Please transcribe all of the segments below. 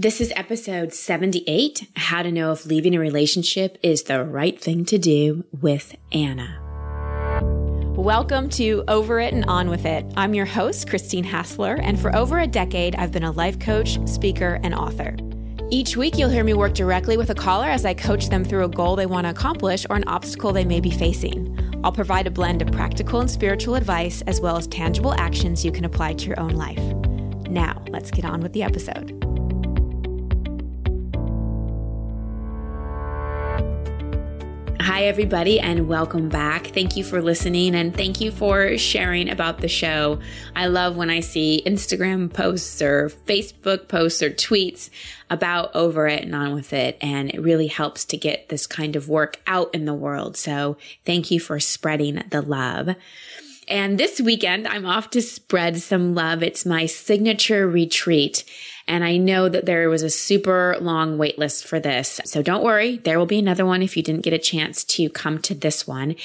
This is episode 78 How to Know If Leaving a Relationship is the Right Thing to Do with Anna. Welcome to Over It and On With It. I'm your host, Christine Hassler, and for over a decade, I've been a life coach, speaker, and author. Each week, you'll hear me work directly with a caller as I coach them through a goal they want to accomplish or an obstacle they may be facing. I'll provide a blend of practical and spiritual advice as well as tangible actions you can apply to your own life. Now, let's get on with the episode. Hi, everybody, and welcome back. Thank you for listening and thank you for sharing about the show. I love when I see Instagram posts or Facebook posts or tweets about Over It and On With It, and it really helps to get this kind of work out in the world. So thank you for spreading the love. And this weekend, I'm off to spread some love. It's my signature retreat. And I know that there was a super long wait list for this. So don't worry. There will be another one if you didn't get a chance to come to this one.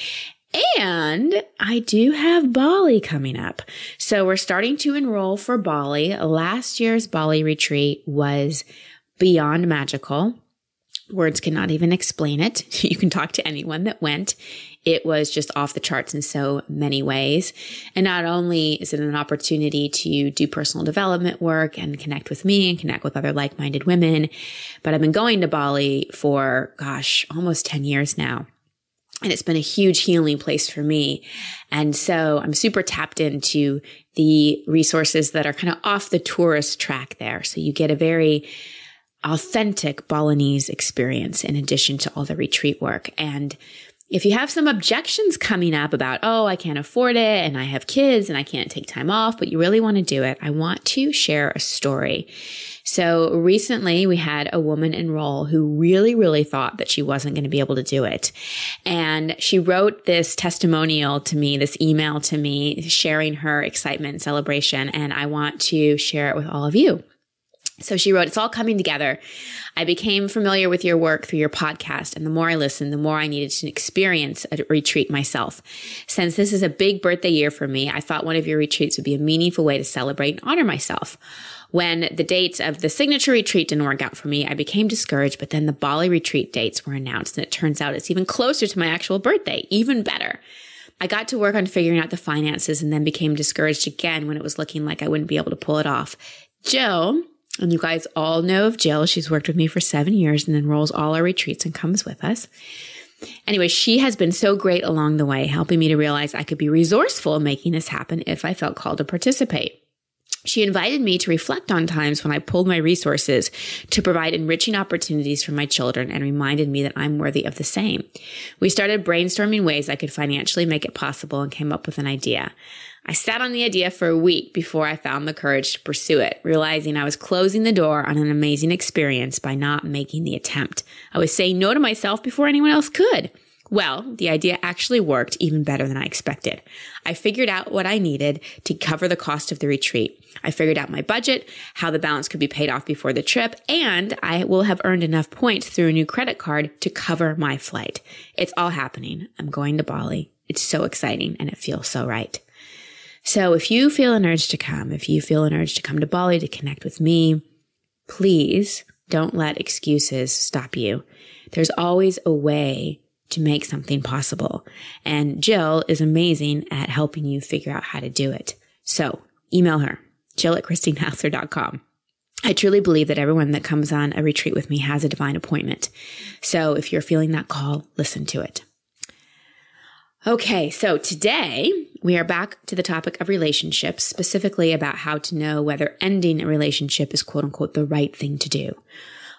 And I do have Bali coming up. So we're starting to enroll for Bali. Last year's Bali retreat was beyond magical. Words cannot even explain it. You can talk to anyone that went. It was just off the charts in so many ways. And not only is it an opportunity to do personal development work and connect with me and connect with other like-minded women, but I've been going to Bali for, gosh, almost 10 years now. And it's been a huge healing place for me. And so I'm super tapped into the resources that are kind of off the tourist track there. So you get a very authentic Balinese experience in addition to all the retreat work. And if you have some objections coming up about, oh, I can't afford it and I have kids and I can't take time off, but you really want to do it, I want to share a story. So recently we had a woman enroll who really, really thought that she wasn't going to be able to do it. And she wrote this testimonial to me, this email to me, sharing her excitement and celebration. And I want to share it with all of you. So she wrote, It's all coming together. I became familiar with your work through your podcast, and the more I listened, the more I needed to experience a retreat myself. Since this is a big birthday year for me, I thought one of your retreats would be a meaningful way to celebrate and honor myself. When the dates of the signature retreat didn't work out for me, I became discouraged, but then the Bali retreat dates were announced, and it turns out it's even closer to my actual birthday, even better. I got to work on figuring out the finances and then became discouraged again when it was looking like I wouldn't be able to pull it off. Jill, and you guys all know of Jill. She's worked with me for seven years and enrolls all our retreats and comes with us. Anyway, she has been so great along the way, helping me to realize I could be resourceful in making this happen if I felt called to participate. She invited me to reflect on times when I pulled my resources to provide enriching opportunities for my children and reminded me that I'm worthy of the same. We started brainstorming ways I could financially make it possible and came up with an idea. I sat on the idea for a week before I found the courage to pursue it, realizing I was closing the door on an amazing experience by not making the attempt. I was saying no to myself before anyone else could. Well, the idea actually worked even better than I expected. I figured out what I needed to cover the cost of the retreat. I figured out my budget, how the balance could be paid off before the trip, and I will have earned enough points through a new credit card to cover my flight. It's all happening. I'm going to Bali. It's so exciting and it feels so right. So if you feel an urge to come, if you feel an urge to come to Bali to connect with me, please don't let excuses stop you. There's always a way to make something possible. And Jill is amazing at helping you figure out how to do it. So email her, jill at christinehassler.com. I truly believe that everyone that comes on a retreat with me has a divine appointment. So if you're feeling that call, listen to it. Okay, so today we are back to the topic of relationships, specifically about how to know whether ending a relationship is quote unquote the right thing to do.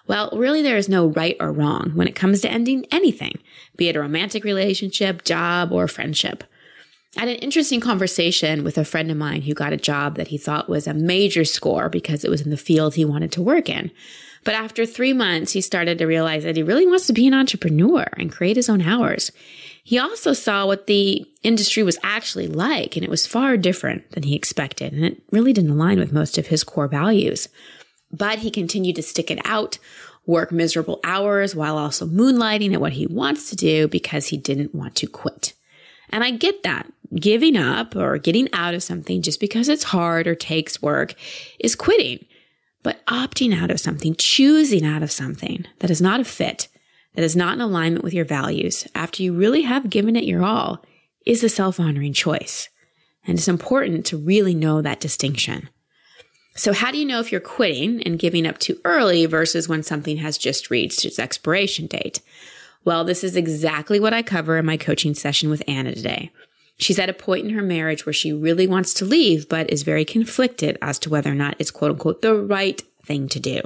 Well, really, there is no right or wrong when it comes to ending anything, be it a romantic relationship, job, or friendship. I had an interesting conversation with a friend of mine who got a job that he thought was a major score because it was in the field he wanted to work in. But after three months, he started to realize that he really wants to be an entrepreneur and create his own hours. He also saw what the industry was actually like, and it was far different than he expected, and it really didn't align with most of his core values. But he continued to stick it out, work miserable hours while also moonlighting at what he wants to do because he didn't want to quit. And I get that. Giving up or getting out of something just because it's hard or takes work is quitting. But opting out of something, choosing out of something that is not a fit, that is not in alignment with your values after you really have given it your all is a self honoring choice. And it's important to really know that distinction. So, how do you know if you're quitting and giving up too early versus when something has just reached its expiration date? Well, this is exactly what I cover in my coaching session with Anna today. She's at a point in her marriage where she really wants to leave, but is very conflicted as to whether or not it's quote unquote the right thing to do.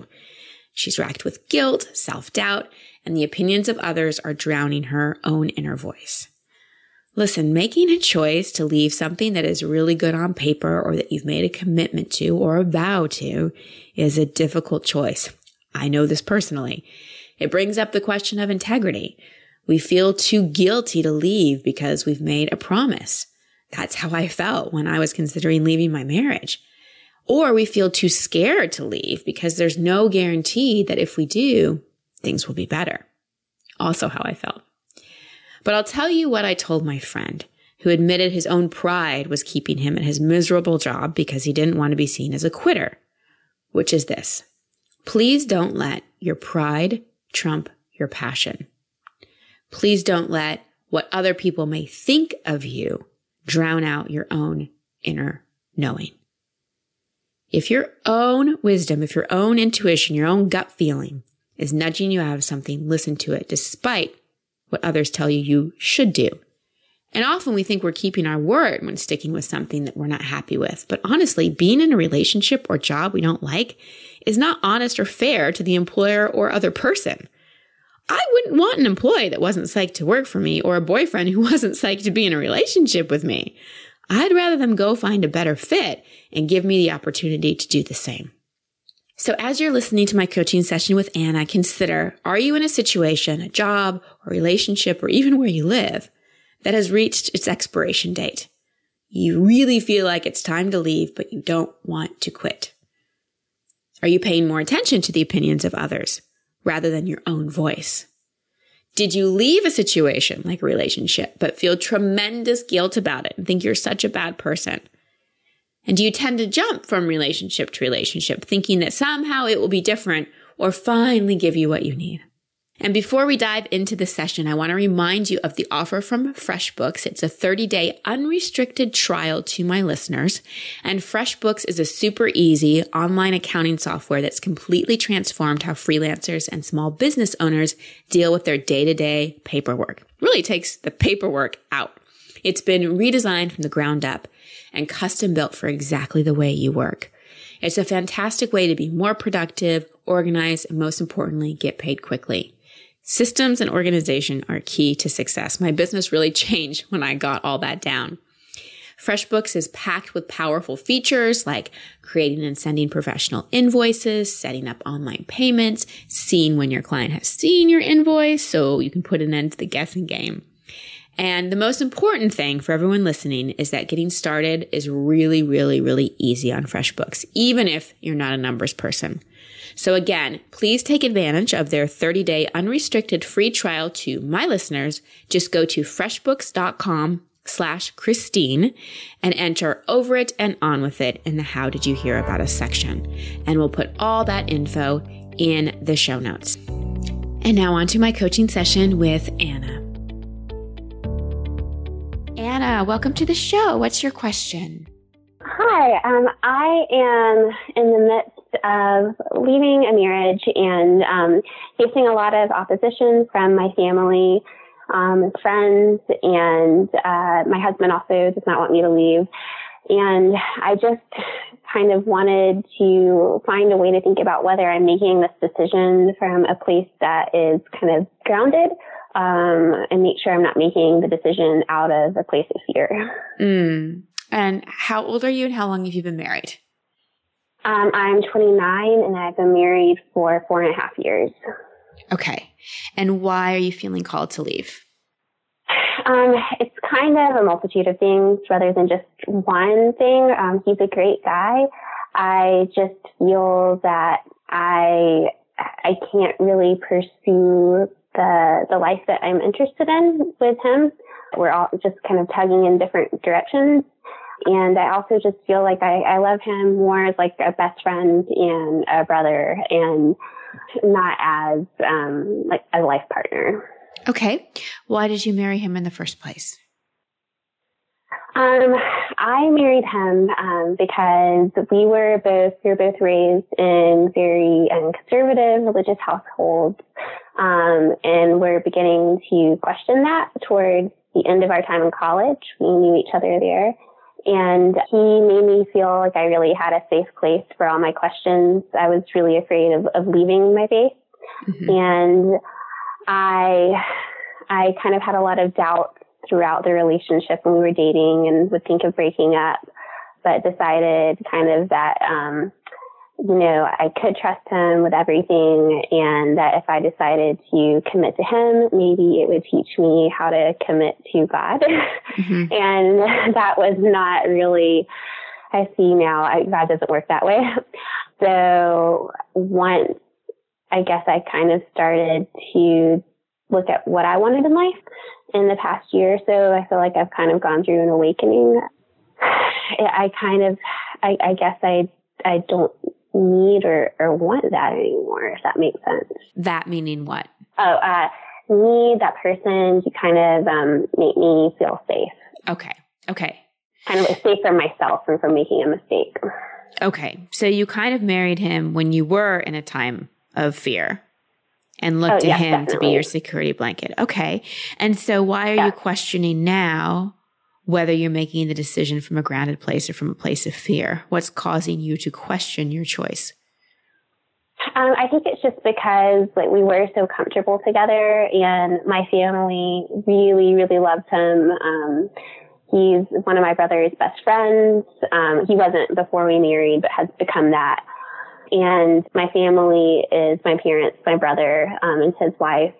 She's racked with guilt, self doubt, and the opinions of others are drowning her own inner voice. Listen, making a choice to leave something that is really good on paper or that you've made a commitment to or a vow to is a difficult choice. I know this personally. It brings up the question of integrity. We feel too guilty to leave because we've made a promise. That's how I felt when I was considering leaving my marriage. Or we feel too scared to leave because there's no guarantee that if we do, things will be better. Also how I felt. But I'll tell you what I told my friend who admitted his own pride was keeping him at his miserable job because he didn't want to be seen as a quitter, which is this. Please don't let your pride trump your passion. Please don't let what other people may think of you drown out your own inner knowing. If your own wisdom, if your own intuition, your own gut feeling is nudging you out of something, listen to it despite what others tell you you should do. And often we think we're keeping our word when sticking with something that we're not happy with. But honestly, being in a relationship or job we don't like is not honest or fair to the employer or other person. I wouldn't want an employee that wasn't psyched to work for me or a boyfriend who wasn't psyched to be in a relationship with me. I'd rather them go find a better fit and give me the opportunity to do the same. So as you're listening to my coaching session with Anna, consider, are you in a situation, a job or relationship or even where you live that has reached its expiration date? You really feel like it's time to leave, but you don't want to quit. Are you paying more attention to the opinions of others? rather than your own voice? Did you leave a situation like a relationship, but feel tremendous guilt about it and think you're such a bad person? And do you tend to jump from relationship to relationship, thinking that somehow it will be different or finally give you what you need? And before we dive into the session, I want to remind you of the offer from FreshBooks. It's a 30 day unrestricted trial to my listeners. And FreshBooks is a super easy online accounting software that's completely transformed how freelancers and small business owners deal with their day to day paperwork. Really takes the paperwork out. It's been redesigned from the ground up and custom built for exactly the way you work. It's a fantastic way to be more productive, organized, and most importantly, get paid quickly. Systems and organization are key to success. My business really changed when I got all that down. FreshBooks is packed with powerful features like creating and sending professional invoices, setting up online payments, seeing when your client has seen your invoice so you can put an end to the guessing game. And the most important thing for everyone listening is that getting started is really, really, really easy on FreshBooks, even if you're not a numbers person. So again, please take advantage of their 30 day unrestricted free trial to my listeners. Just go to freshbooks.com slash Christine and enter over it and on with it in the how did you hear about us section. And we'll put all that info in the show notes. And now on to my coaching session with Anna. Anna, welcome to the show. What's your question? Hi, um, I am in the midst of leaving a marriage and um, facing a lot of opposition from my family, um, friends, and uh, my husband also does not want me to leave. And I just kind of wanted to find a way to think about whether I'm making this decision from a place that is kind of grounded um, and make sure I'm not making the decision out of a place of fear. Mm. And how old are you and how long have you been married? Um, I'm 29 and I've been married for four and a half years. Okay. And why are you feeling called to leave? Um, it's kind of a multitude of things rather than just one thing. Um, he's a great guy. I just feel that I I can't really pursue the the life that I'm interested in with him. We're all just kind of tugging in different directions. And I also just feel like I, I love him more as like a best friend and a brother and not as um, like a life partner. Okay. Why did you marry him in the first place? Um, I married him um, because we were both we were both raised in very um, conservative religious households, um, and we're beginning to question that towards the end of our time in college. We knew each other there, and he made me feel like I really had a safe place for all my questions. I was really afraid of, of leaving my faith, mm-hmm. and I I kind of had a lot of doubts throughout the relationship when we were dating and would think of breaking up, but decided kind of that, um, you know, I could trust him with everything and that if I decided to commit to him, maybe it would teach me how to commit to God. Mm-hmm. and that was not really, I see now, I, God doesn't work that way. So once I guess I kind of started to look at what I wanted in life in the past year so. I feel like I've kind of gone through an awakening. I kind of, I, I guess I, I don't need or, or want that anymore, if that makes sense. That meaning what? Oh, uh, need that person to kind of um, make me feel safe. Okay. Okay. Kind of safe for myself and from making a mistake. Okay. So you kind of married him when you were in a time of fear and look oh, to yes, him definitely. to be your security blanket. Okay. And so why are yeah. you questioning now whether you're making the decision from a grounded place or from a place of fear? What's causing you to question your choice? Um, I think it's just because like we were so comfortable together, and my family really, really loves him. Um, he's one of my brother's best friends. Um, he wasn't before we married, but has become that. And my family is my parents, my brother, um, and his wife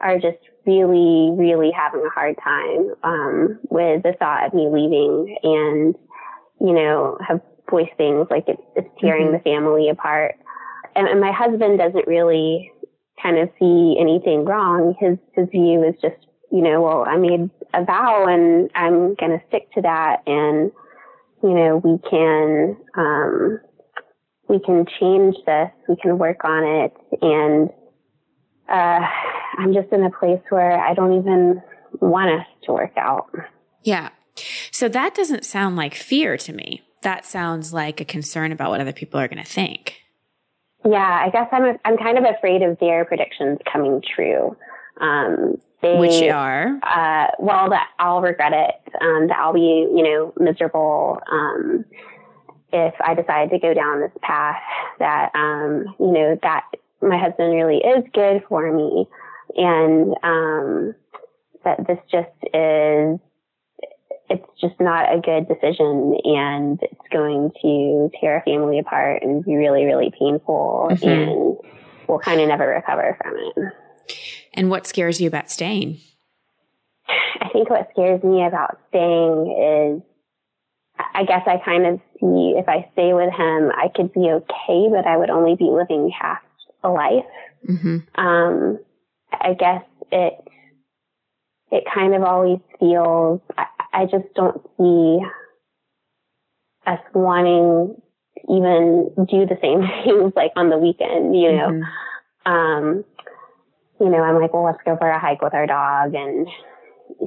are just really, really having a hard time um, with the thought of me leaving and, you know, have voiced things like it's, it's tearing mm-hmm. the family apart. And, and my husband doesn't really kind of see anything wrong. His, his view is just, you know, well, I made a vow and I'm going to stick to that. And, you know, we can, um, we can change this, we can work on it. And uh, I'm just in a place where I don't even want us to work out. Yeah. So that doesn't sound like fear to me. That sounds like a concern about what other people are going to think. Yeah, I guess I'm a, I'm kind of afraid of their predictions coming true. Um, they, Which are? Uh, well, that I'll regret it. Um, that I'll be, you know, miserable. Um, if I decide to go down this path that, um, you know, that my husband really is good for me and, um, that this just is, it's just not a good decision and it's going to tear a family apart and be really, really painful mm-hmm. and we'll kind of never recover from it. And what scares you about staying? I think what scares me about staying is I guess I kind of see if I stay with him, I could be okay, but I would only be living half a life. Mm-hmm. Um, I guess it, it kind of always feels, I, I just don't see us wanting to even do the same things like on the weekend, you know. Mm-hmm. Um, you know, I'm like, well, let's go for a hike with our dog and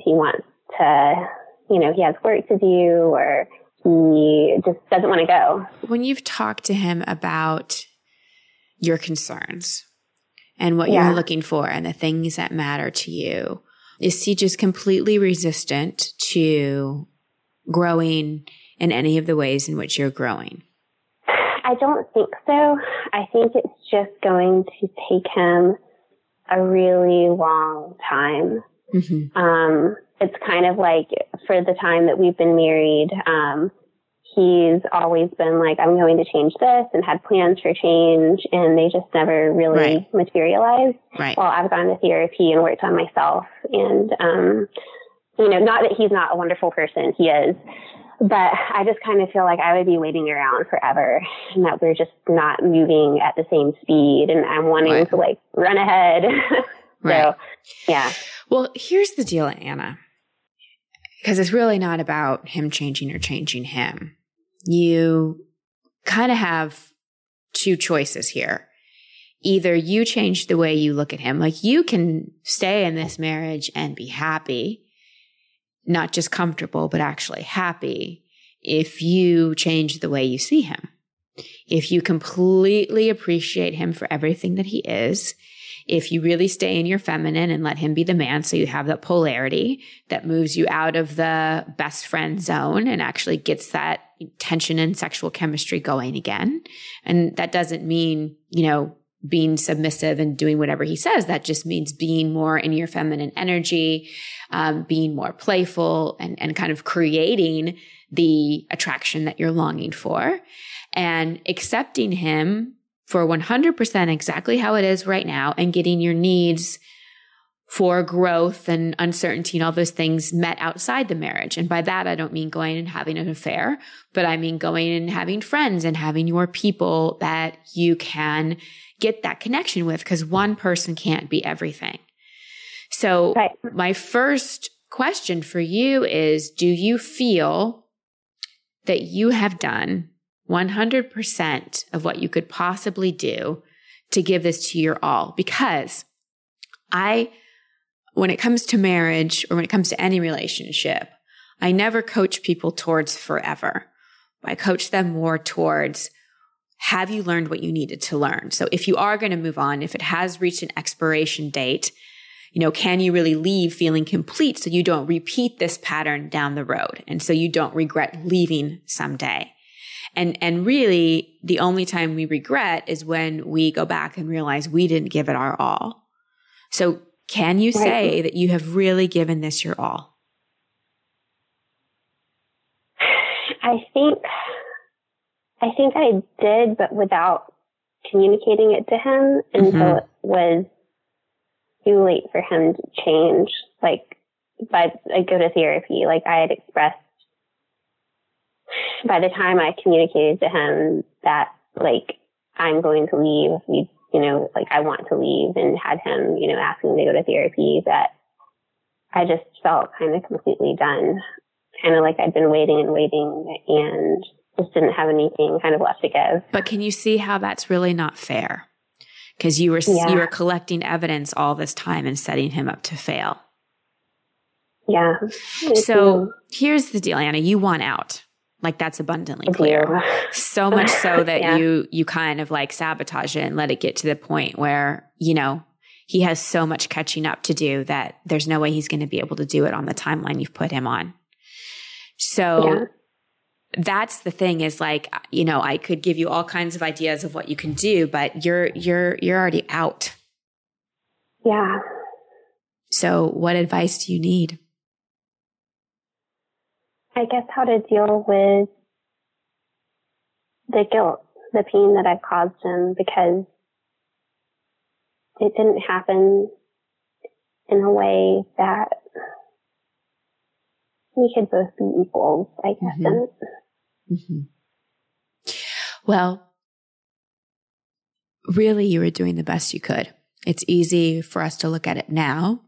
he wants to, you know, he has work to do or he just doesn't want to go. When you've talked to him about your concerns and what yeah. you're looking for and the things that matter to you, is he just completely resistant to growing in any of the ways in which you're growing? I don't think so. I think it's just going to take him a really long time. Mm-hmm. Um, it's kind of like for the time that we've been married, um, he's always been like, I'm going to change this and had plans for change and they just never really right. materialized. Right. Well, I've gone to therapy and worked on myself and, um, you know, not that he's not a wonderful person, he is, but I just kind of feel like I would be waiting around forever and that we're just not moving at the same speed and I'm wanting right. to like run ahead. so, yeah. Well, here's the deal, Anna because it's really not about him changing or changing him. You kind of have two choices here. Either you change the way you look at him, like you can stay in this marriage and be happy, not just comfortable, but actually happy if you change the way you see him. If you completely appreciate him for everything that he is, if you really stay in your feminine and let him be the man, so you have that polarity that moves you out of the best friend zone and actually gets that tension and sexual chemistry going again. And that doesn't mean, you know, being submissive and doing whatever he says. That just means being more in your feminine energy, um, being more playful and, and kind of creating the attraction that you're longing for and accepting him for 100% exactly how it is right now and getting your needs for growth and uncertainty and all those things met outside the marriage. And by that, I don't mean going and having an affair, but I mean going and having friends and having your people that you can get that connection with because one person can't be everything. So right. my first question for you is, do you feel that you have done 100% of what you could possibly do to give this to your all? Because I, when it comes to marriage or when it comes to any relationship, I never coach people towards forever. I coach them more towards have you learned what you needed to learn? So if you are going to move on, if it has reached an expiration date, you know, can you really leave feeling complete so you don't repeat this pattern down the road? And so you don't regret leaving someday. And, and really the only time we regret is when we go back and realize we didn't give it our all. So can you say that you have really given this your all? I think, I think I did, but without communicating it to him until mm-hmm. it was too late for him to change. Like, but I go to therapy. Like I had expressed by the time I communicated to him that like I'm going to leave, we, you know, like I want to leave and had him, you know, asking me to go to therapy that I just felt kind of completely done. Kind of like I'd been waiting and waiting and just didn't have anything kind of left to give. But can you see how that's really not fair? because you were yeah. you were collecting evidence all this time and setting him up to fail. Yeah. So here's the deal, Anna. You want out. Like that's abundantly clear. So much so that yeah. you you kind of like sabotage it and let it get to the point where, you know, he has so much catching up to do that there's no way he's going to be able to do it on the timeline you've put him on. So yeah that's the thing is like you know i could give you all kinds of ideas of what you can do but you're you're you're already out yeah so what advice do you need i guess how to deal with the guilt the pain that i've caused him because it didn't happen in a way that we could both be equals, I guess. Mm-hmm. Mm-hmm. Well, really, you were doing the best you could. It's easy for us to look at it now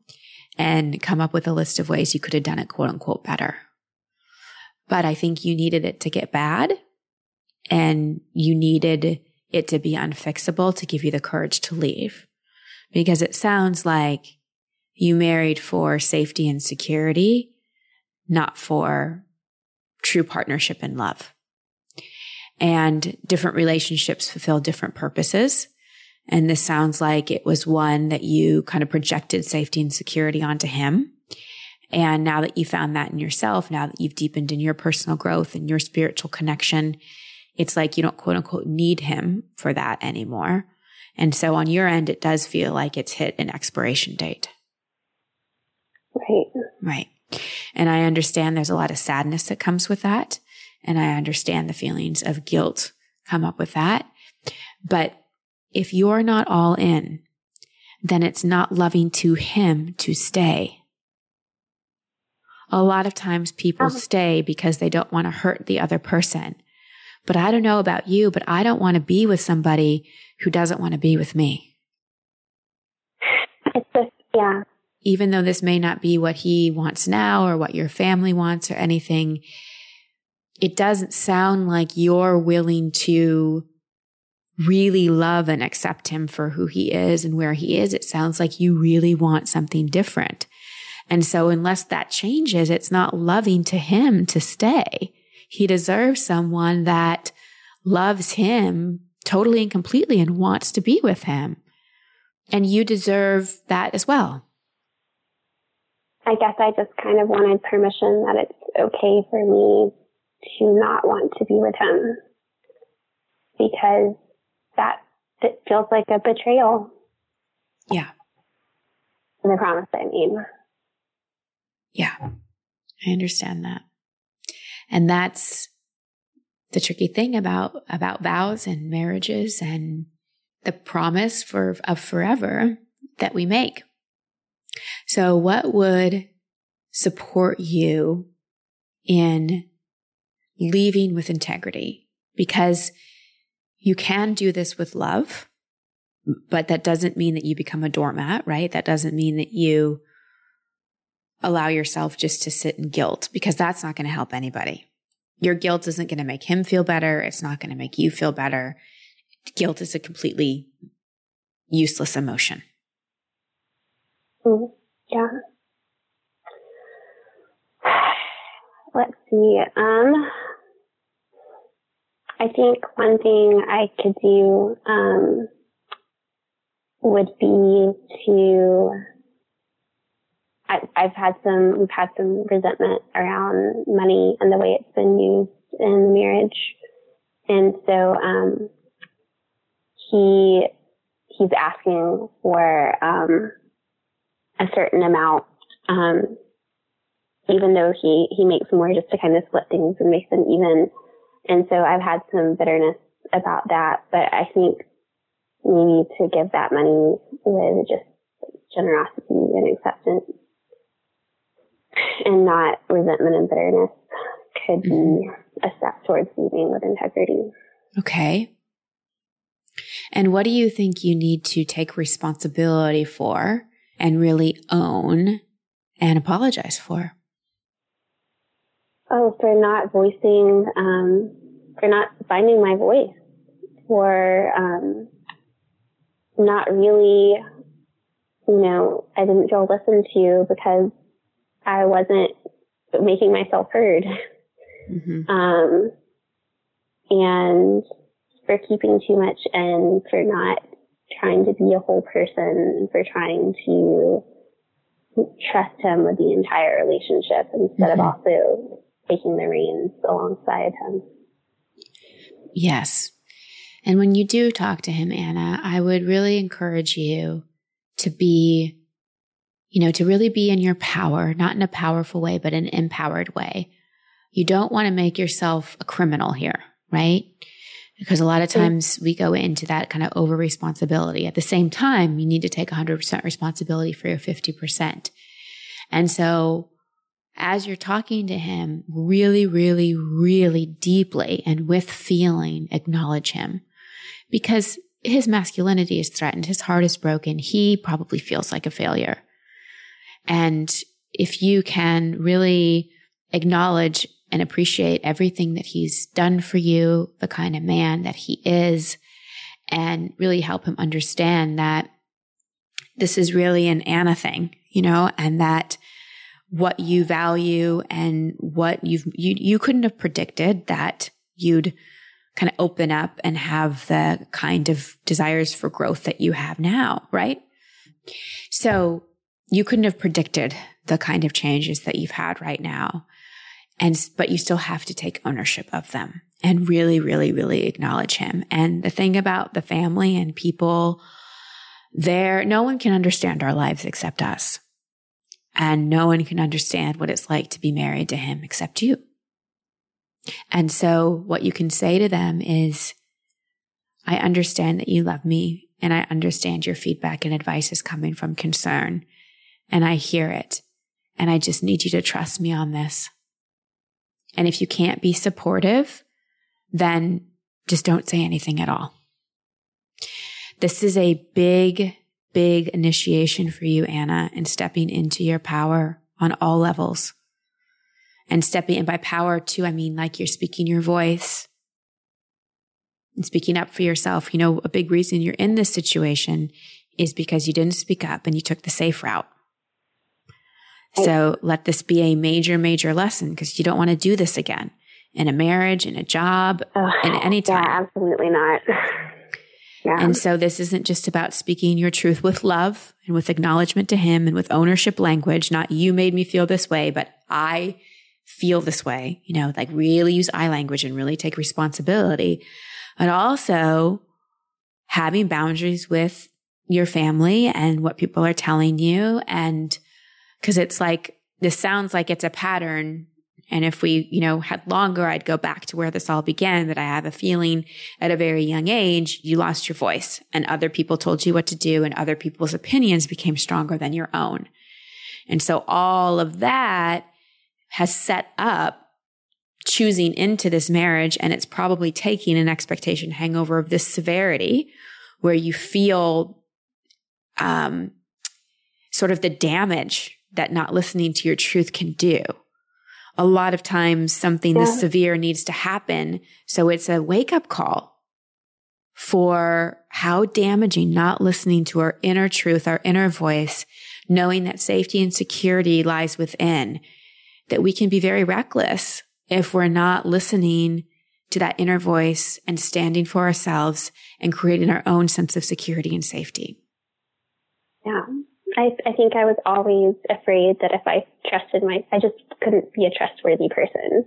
and come up with a list of ways you could have done it, quote unquote, better. But I think you needed it to get bad and you needed it to be unfixable to give you the courage to leave. Because it sounds like you married for safety and security not for true partnership and love. And different relationships fulfill different purposes. And this sounds like it was one that you kind of projected safety and security onto him. And now that you found that in yourself, now that you've deepened in your personal growth and your spiritual connection, it's like you don't quote unquote need him for that anymore. And so on your end, it does feel like it's hit an expiration date. Right. Right. And I understand there's a lot of sadness that comes with that. And I understand the feelings of guilt come up with that. But if you're not all in, then it's not loving to him to stay. A lot of times people uh-huh. stay because they don't want to hurt the other person. But I don't know about you, but I don't want to be with somebody who doesn't want to be with me. It's just, yeah, even though this may not be what he wants now or what your family wants or anything, it doesn't sound like you're willing to really love and accept him for who he is and where he is. It sounds like you really want something different. And so unless that changes, it's not loving to him to stay. He deserves someone that loves him totally and completely and wants to be with him. And you deserve that as well. I guess I just kind of wanted permission that it's okay for me to not want to be with him because that it feels like a betrayal. Yeah. And the promise I made. Yeah. I understand that. And that's the tricky thing about, about vows and marriages and the promise for, of forever that we make. So what would support you in leaving with integrity? Because you can do this with love, but that doesn't mean that you become a doormat, right? That doesn't mean that you allow yourself just to sit in guilt because that's not going to help anybody. Your guilt isn't going to make him feel better. It's not going to make you feel better. Guilt is a completely useless emotion. Mm, yeah. Let's see. Um, I think one thing I could do um, would be to. I, I've had some. We've had some resentment around money and the way it's been used in the marriage, and so um, he he's asking for um, a certain amount, um, even though he he makes more just to kind of split things and make them even. And so I've had some bitterness about that, but I think maybe to give that money with just generosity and acceptance and not resentment and bitterness could be mm-hmm. a step towards leaving with integrity. Okay. And what do you think you need to take responsibility for and really own and apologize for? Oh, for not voicing, um, for not finding my voice, for um, not really, you know, I didn't feel listened to because I wasn't making myself heard. Mm-hmm. Um, and for keeping too much and for not trying to be a whole person, for trying to trust him with the entire relationship instead mm-hmm. of also taking the reins alongside him. Yes. And when you do talk to him, Anna, I would really encourage you to be, you know, to really be in your power, not in a powerful way, but an empowered way. You don't want to make yourself a criminal here, right? Because a lot of times we go into that kind of over responsibility. At the same time, you need to take 100% responsibility for your 50%. And so as you're talking to him, really, really, really deeply and with feeling, acknowledge him because his masculinity is threatened. His heart is broken. He probably feels like a failure. And if you can really acknowledge and appreciate everything that he's done for you, the kind of man that he is, and really help him understand that this is really an Anna thing, you know, and that what you value and what you've, you, you couldn't have predicted that you'd kind of open up and have the kind of desires for growth that you have now, right? So you couldn't have predicted the kind of changes that you've had right now. And, but you still have to take ownership of them and really, really, really acknowledge him. And the thing about the family and people there, no one can understand our lives except us. And no one can understand what it's like to be married to him except you. And so what you can say to them is, I understand that you love me and I understand your feedback and advice is coming from concern and I hear it. And I just need you to trust me on this. And if you can't be supportive, then just don't say anything at all. This is a big, big initiation for you, Anna, in stepping into your power on all levels. And stepping in by power too, I mean like you're speaking your voice and speaking up for yourself. You know, a big reason you're in this situation is because you didn't speak up and you took the safe route. Oh. So let this be a major, major lesson because you don't want to do this again in a marriage, in a job, oh, in any time. Yeah, absolutely not. Yeah. And so this isn't just about speaking your truth with love and with acknowledgement to him and with ownership language, not you made me feel this way, but I feel this way, you know, like really use I language and really take responsibility. But also having boundaries with your family and what people are telling you. And cause it's like, this sounds like it's a pattern and if we, you know, had longer, I'd go back to where this all began, that I have a feeling at a very young age, you lost your voice and other people told you what to do and other people's opinions became stronger than your own. And so all of that has set up choosing into this marriage and it's probably taking an expectation hangover of this severity where you feel, um, sort of the damage that not listening to your truth can do a lot of times something yeah. this severe needs to happen. So it's a wake up call for how damaging not listening to our inner truth, our inner voice, knowing that safety and security lies within, that we can be very reckless if we're not listening to that inner voice and standing for ourselves and creating our own sense of security and safety. Yeah. I, I think I was always afraid that if I trusted my, I just couldn't be a trustworthy person,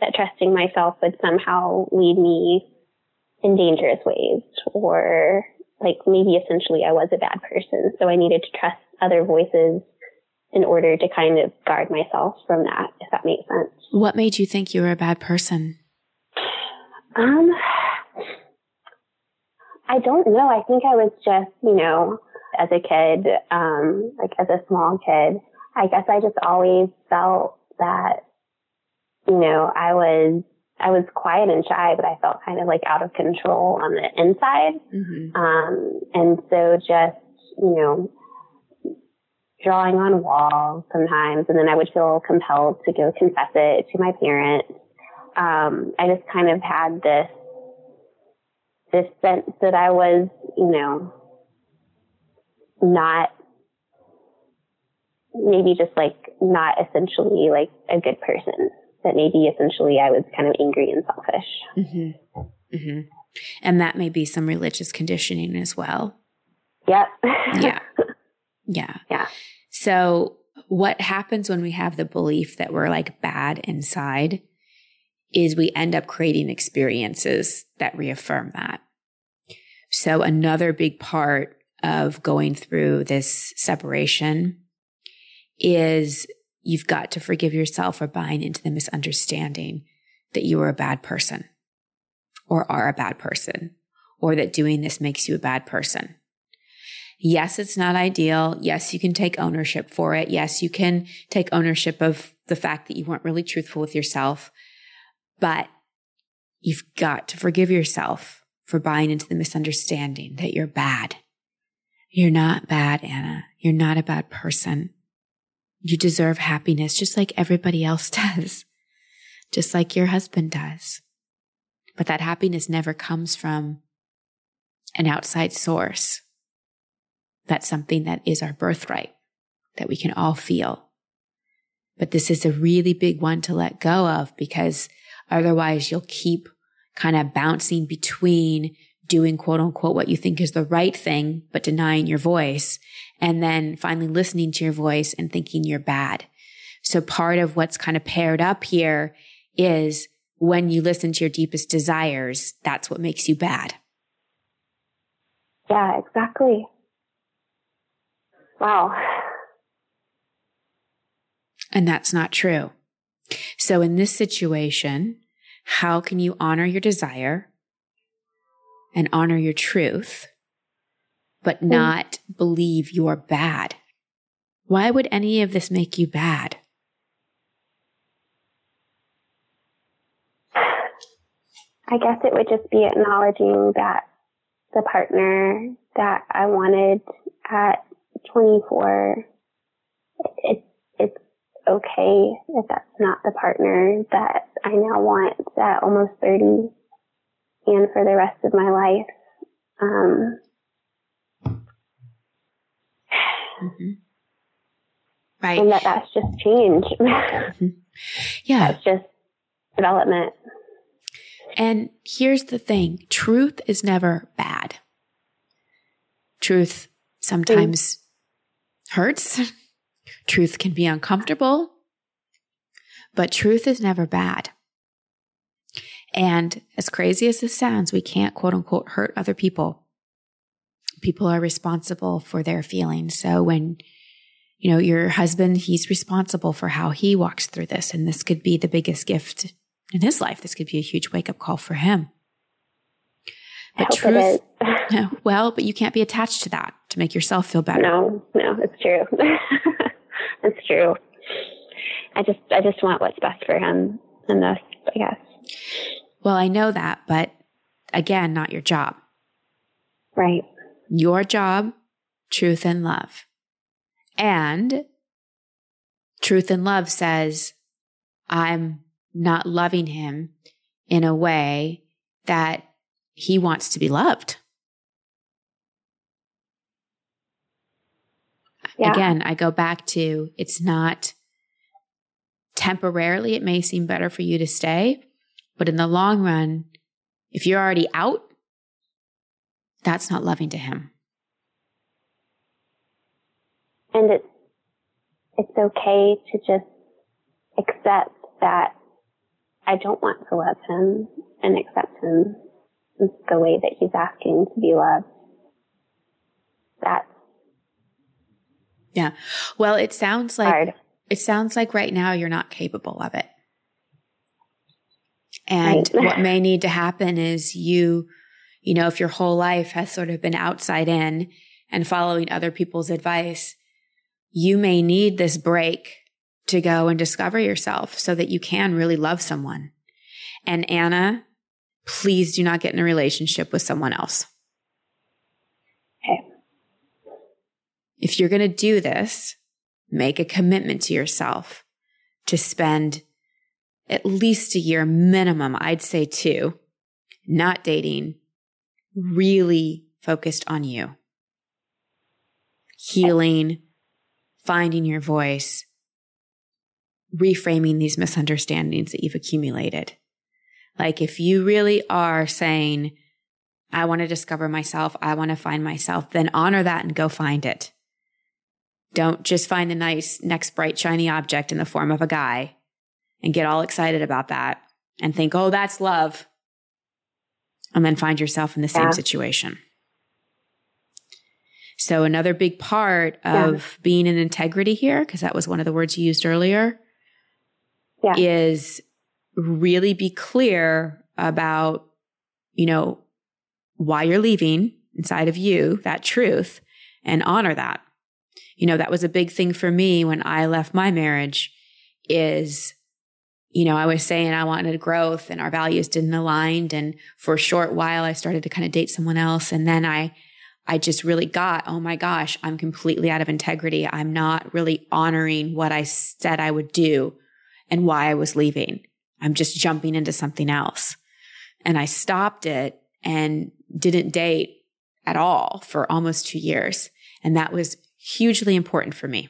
that trusting myself would somehow lead me in dangerous ways or like maybe essentially I was a bad person. So I needed to trust other voices in order to kind of guard myself from that, if that makes sense. What made you think you were a bad person? Um, I don't know. I think I was just, you know, as a kid, um, like as a small kid, I guess I just always felt that, you know, I was, I was quiet and shy, but I felt kind of like out of control on the inside. Mm-hmm. Um, and so just, you know, drawing on walls sometimes, and then I would feel compelled to go confess it to my parents. Um, I just kind of had this, this sense that I was, you know, not maybe just like not essentially like a good person that maybe essentially I was kind of angry and selfish. Mm-hmm. Mm-hmm. And that may be some religious conditioning as well. Yep. yeah. Yeah. Yeah. So what happens when we have the belief that we're like bad inside is we end up creating experiences that reaffirm that. So another big part of going through this separation is you've got to forgive yourself for buying into the misunderstanding that you are a bad person or are a bad person or that doing this makes you a bad person. Yes, it's not ideal. Yes, you can take ownership for it. Yes, you can take ownership of the fact that you weren't really truthful with yourself, but you've got to forgive yourself for buying into the misunderstanding that you're bad you're not bad, Anna. You're not a bad person. You deserve happiness just like everybody else does, just like your husband does. But that happiness never comes from an outside source. That's something that is our birthright that we can all feel. But this is a really big one to let go of because otherwise you'll keep kind of bouncing between doing quote unquote what you think is the right thing, but denying your voice. And then finally listening to your voice and thinking you're bad. So part of what's kind of paired up here is when you listen to your deepest desires, that's what makes you bad. Yeah, exactly. Wow. And that's not true. So in this situation, how can you honor your desire and honor your truth, but mm. not mm. believe you're bad. Why would any of this make you bad? I guess it would just be acknowledging that the partner that I wanted at 24, it, it's okay if that's not the partner that I now want at almost 30 and for the rest of my life. Um, mm-hmm. Right. And that that's just change. mm-hmm. Yeah. That's just development. And here's the thing truth is never bad. Truth sometimes mm. hurts. truth can be uncomfortable, but truth is never bad. And as crazy as this sounds, we can't quote unquote hurt other people. People are responsible for their feelings. So when, you know, your husband, he's responsible for how he walks through this. And this could be the biggest gift in his life. This could be a huge wake up call for him. But truth, well, but you can't be attached to that to make yourself feel better. No, no, it's true. it's true. I just, I just want what's best for him and this, I guess. Well, I know that, but again, not your job. Right. Your job, truth and love. And truth and love says, I'm not loving him in a way that he wants to be loved. Yeah. Again, I go back to it's not temporarily, it may seem better for you to stay, but in the long run, if you're already out, that's not loving to him. And it's it's okay to just accept that I don't want to love him and accept him the way that he's asking to be loved. That's yeah. Well, it sounds like hard. it sounds like right now you're not capable of it. And right. what may need to happen is you, you know, if your whole life has sort of been outside in and following other people's advice, you may need this break to go and discover yourself so that you can really love someone. And Anna, please do not get in a relationship with someone else. Okay. If you're going to do this, make a commitment to yourself to spend at least a year minimum, I'd say two, not dating, really focused on you. Healing, finding your voice, reframing these misunderstandings that you've accumulated. Like if you really are saying, I want to discover myself, I want to find myself, then honor that and go find it. Don't just find the nice next bright shiny object in the form of a guy and get all excited about that and think, oh, that's love. And then find yourself in the same yeah. situation. So, another big part of yeah. being in integrity here, because that was one of the words you used earlier, yeah. is really be clear about, you know, why you're leaving inside of you, that truth, and honor that. You know, that was a big thing for me when I left my marriage is you know, I was saying I wanted growth and our values didn't align. And for a short while, I started to kind of date someone else. And then I, I just really got, oh my gosh, I'm completely out of integrity. I'm not really honoring what I said I would do and why I was leaving. I'm just jumping into something else. And I stopped it and didn't date at all for almost two years. And that was hugely important for me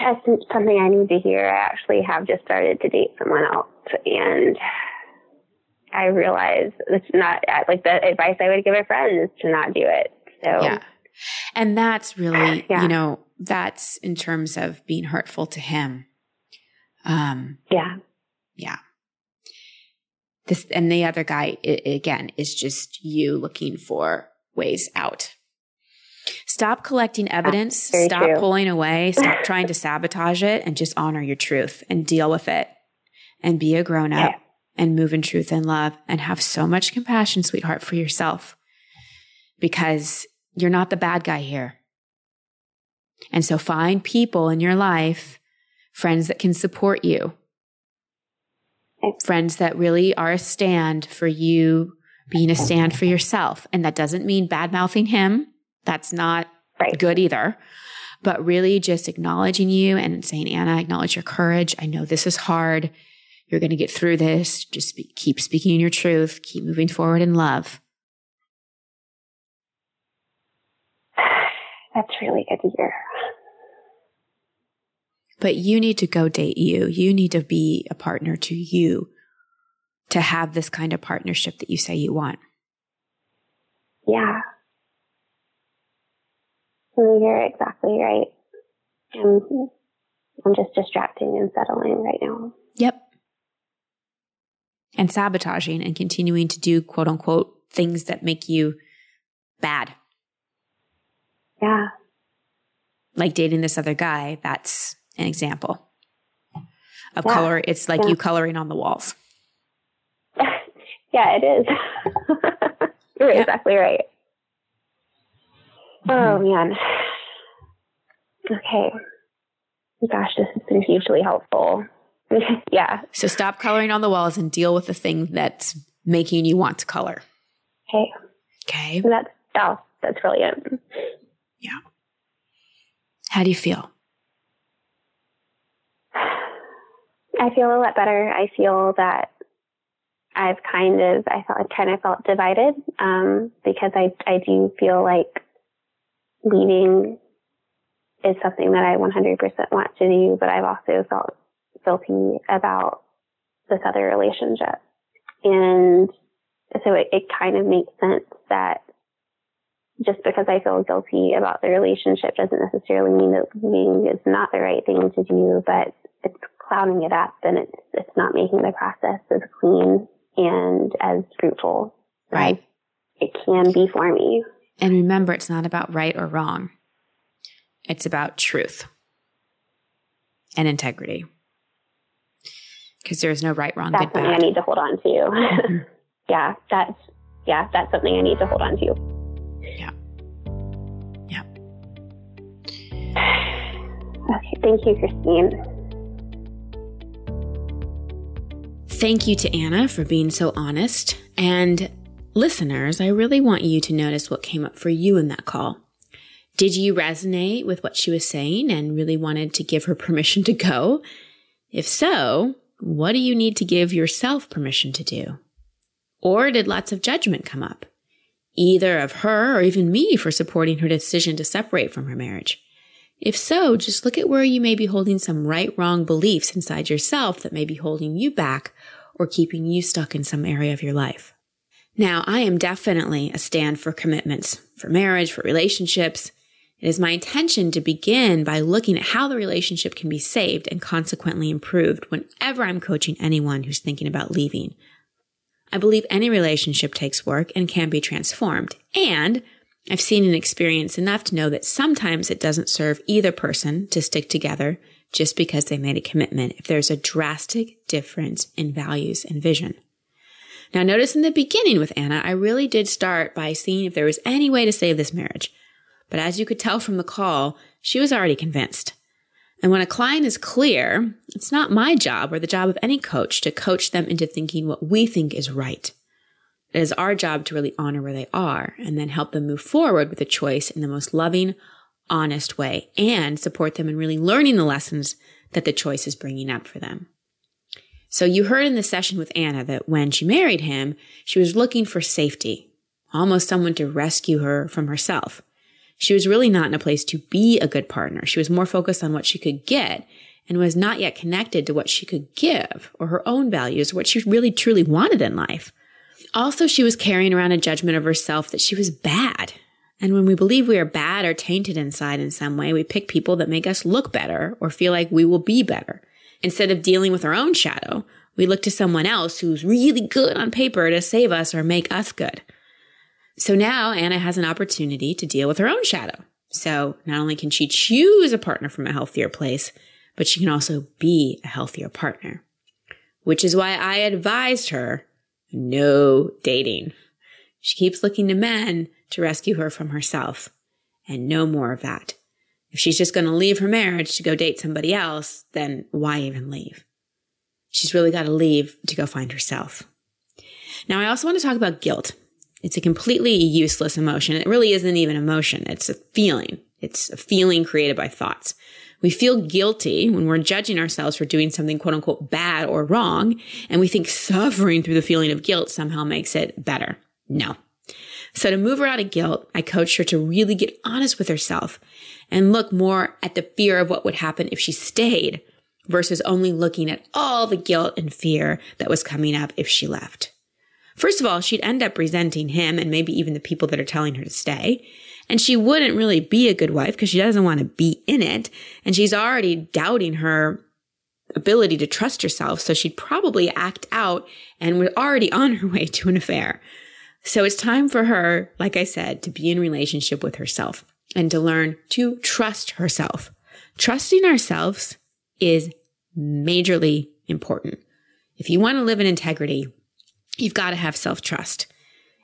that's something I need to hear. I actually have just started to date someone else, and I realize it's not like the advice I would give a friend is to not do it. So, yeah. And that's really, yeah. you know, that's in terms of being hurtful to him. Um, yeah. Yeah. This, and the other guy, it, again, is just you looking for ways out. Stop collecting evidence, stop true. pulling away, stop trying to sabotage it, and just honor your truth and deal with it and be a grown up yeah. and move in truth and love and have so much compassion, sweetheart, for yourself because you're not the bad guy here. And so find people in your life, friends that can support you, friends that really are a stand for you being a stand for yourself. And that doesn't mean bad mouthing him. That's not right. good either. But really just acknowledging you and saying, Anna, acknowledge your courage. I know this is hard. You're going to get through this. Just be, keep speaking your truth. Keep moving forward in love. That's really good to hear. But you need to go date you. You need to be a partner to you to have this kind of partnership that you say you want. Yeah. You're exactly right. I'm, I'm just distracting and settling right now. Yep. And sabotaging and continuing to do quote unquote things that make you bad. Yeah. Like dating this other guy, that's an example of Yeah. color. It's like Yeah. you coloring on the walls. yeah, it is. You're Yeah. exactly right. Oh man. Okay. Gosh, this has been hugely helpful. yeah. So stop coloring on the walls and deal with the thing that's making you want to color. Okay. Okay. That's oh, that's brilliant. Yeah. How do you feel? I feel a lot better. I feel that I've kind of I felt I kind of felt divided um, because I I do feel like leaving is something that I 100% want to do, but I've also felt guilty about this other relationship, and so it, it kind of makes sense that just because I feel guilty about the relationship doesn't necessarily mean that leaving is not the right thing to do, but it's clouding it up and it's it's not making the process as clean and as fruitful Right. it can be for me. And remember, it's not about right or wrong. It's about truth and integrity. Because there is no right, wrong, That's good, something I need to hold on to. Mhm. yeah, that's yeah, that's something I need to hold on to. Yeah. Yeah. Okay, thank you, Christine. Thank you to Anna for being so honest. And listeners, I really want you to notice what came up for you in that call. Did you resonate with what she was saying and really wanted to give her permission to go? If so, what do you need to give yourself permission to do? Or did lots of judgment come up? Either of her or even me for supporting her decision to separate from her marriage. If so, just look at where you may be holding some right wrong beliefs inside yourself that may be holding you back or keeping you stuck in some area of your life. Now, I am definitely a stand for commitments, for marriage, for relationships. It is my intention to begin by looking at how the relationship can be saved and consequently improved whenever I'm coaching anyone who's thinking about leaving. I believe any relationship takes work and can be transformed. And I've seen and experienced enough to know that sometimes it doesn't serve either person to stick together just because they made a commitment if there's a drastic difference in values and vision. Now, notice in the beginning with Anna, I really did start by seeing if there was any way to save this marriage. But as you could tell from the call, she was already convinced. And when a client is clear, it's not my job or the job of any coach to coach them into thinking what we think is right. It is our job to really honor where they are and then help them move forward with a choice in the most loving, honest way and support them in really learning the lessons that the choice is bringing up for them. So you heard in the session with Anna that when she married him, she was looking for safety, almost someone to rescue her from herself. She was really not in a place to be a good partner. She was more focused on what she could get and was not yet connected to what she could give or her own values, what she really truly wanted in life. Also, she was carrying around a judgment of herself that she was bad. And when we believe we are bad or tainted inside in some way, we pick people that make us look better or feel like we will be better. Instead of dealing with our own shadow, we look to someone else who's really good on paper to save us or make us good. So now Anna has an opportunity to deal with her own shadow. So not only can she choose a partner from a healthier place, but she can also be a healthier partner. Which is why I advised her no dating. She keeps looking to men to rescue her from herself and no more of that. If she's just going to leave her marriage to go date somebody else, then why even leave? She's really got to leave to go find herself. Now, I also want to talk about guilt It's a completely useless emotion. It really isn't even emotion. It's a feeling. It's a feeling created by thoughts. We feel guilty when we're judging ourselves for doing something quote unquote bad or wrong. And we think suffering through the feeling of guilt somehow makes it better. No. So to move her out of guilt, I coached her to really get honest with herself and look more at the fear of what would happen if she stayed versus only looking at all the guilt and fear that was coming up if she left. First of all, she'd end up resenting him and maybe even the people that are telling her to stay. And she wouldn't really be a good wife because she doesn't want to be in it. And she's already doubting her ability to trust herself. So she'd probably act out and was already on her way to an affair. So it's time for her, like I said, to be in relationship with herself and to learn to trust herself. Trusting ourselves is majorly important. If you want to live in integrity, you've got to have self trust.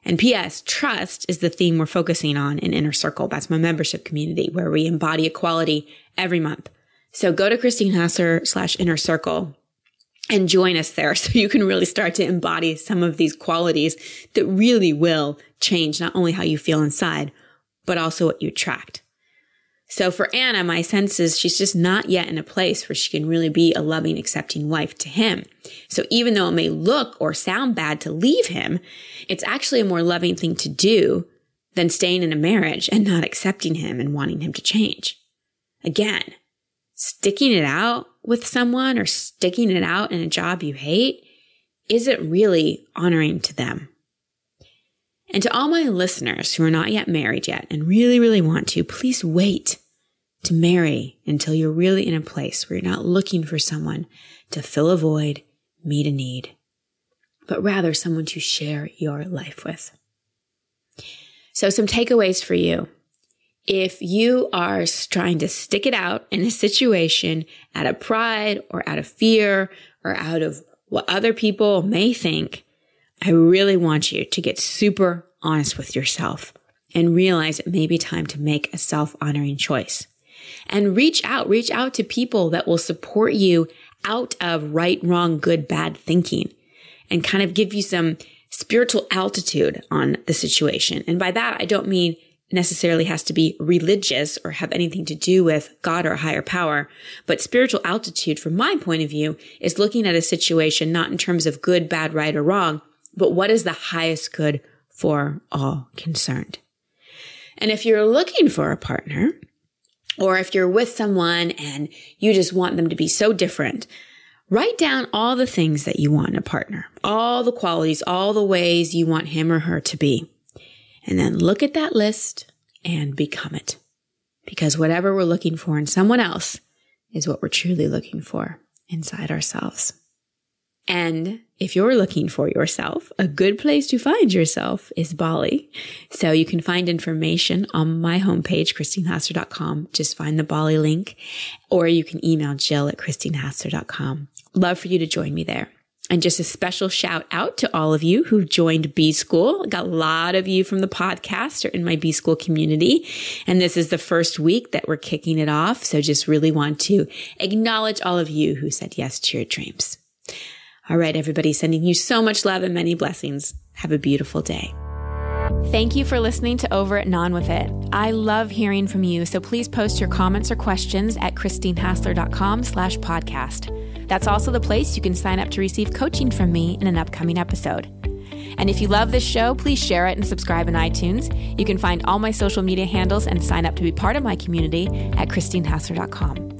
And P.S. Trust is the theme we're focusing on in Inner Circle. That's my membership community where we embody equality every month. So go to Christine Hassler slash Inner Circle and join us there so you can really start to embody some of these qualities that really will change not only how you feel inside, but also what you attract. So for Anna, my sense is she's just not yet in a place where she can really be a loving, accepting wife to him. So even though it may look or sound bad to leave him, it's actually a more loving thing to do than staying in a marriage and not accepting him and wanting him to change. Again, sticking it out with someone or sticking it out in a job you hate isn't really honoring to them. And to all my listeners who are not yet married yet and really, really want to, please wait to marry until you're really in a place where you're not looking for someone to fill a void, meet a need, but rather someone to share your life with. So some takeaways for you. If you are trying to stick it out in a situation out of pride or out of fear or out of what other people may think, I really want you to get super honest with yourself and realize it may be time to make a self honoring choice. And reach out, reach out to people that will support you out of right, wrong, good, bad thinking and kind of give you some spiritual altitude on the situation. And by that, I don't mean necessarily has to be religious or have anything to do with God or a higher power. But spiritual altitude, from my point of view, is looking at a situation not in terms of good, bad, right, or wrong, but what is the highest good for all concerned. And if you're looking for a partner, or if you're with someone and you just want them to be so different, write down all the things that you want in a partner, all the qualities, all the ways you want him or her to be. And then look at that list and become it. Because whatever we're looking for in someone else is what we're truly looking for inside ourselves. And if you're looking for yourself, a good place to find yourself is Bali. So you can find information on my homepage, christinehassler.com. Just find the Bali link, or you can email Jill at christinehassler.com. Love for you to join me there. And just a special shout out to all of you who joined B School. Got a lot of you from the podcast or in my B School community. And this is the first week that we're kicking it off. So just really want to acknowledge all of you who said yes to your dreams. All right, everybody, sending you so much love and many blessings. Have a beautiful day. Thank you for listening to Over It and On With It. I love hearing from you, so please post your comments or questions at christinehassler.com slash podcast. That's also the place you can sign up to receive coaching from me in an upcoming episode. And if you love this show, please share it and subscribe in iTunes. You can find all my social media handles and sign up to be part of my community at christinehassler.com.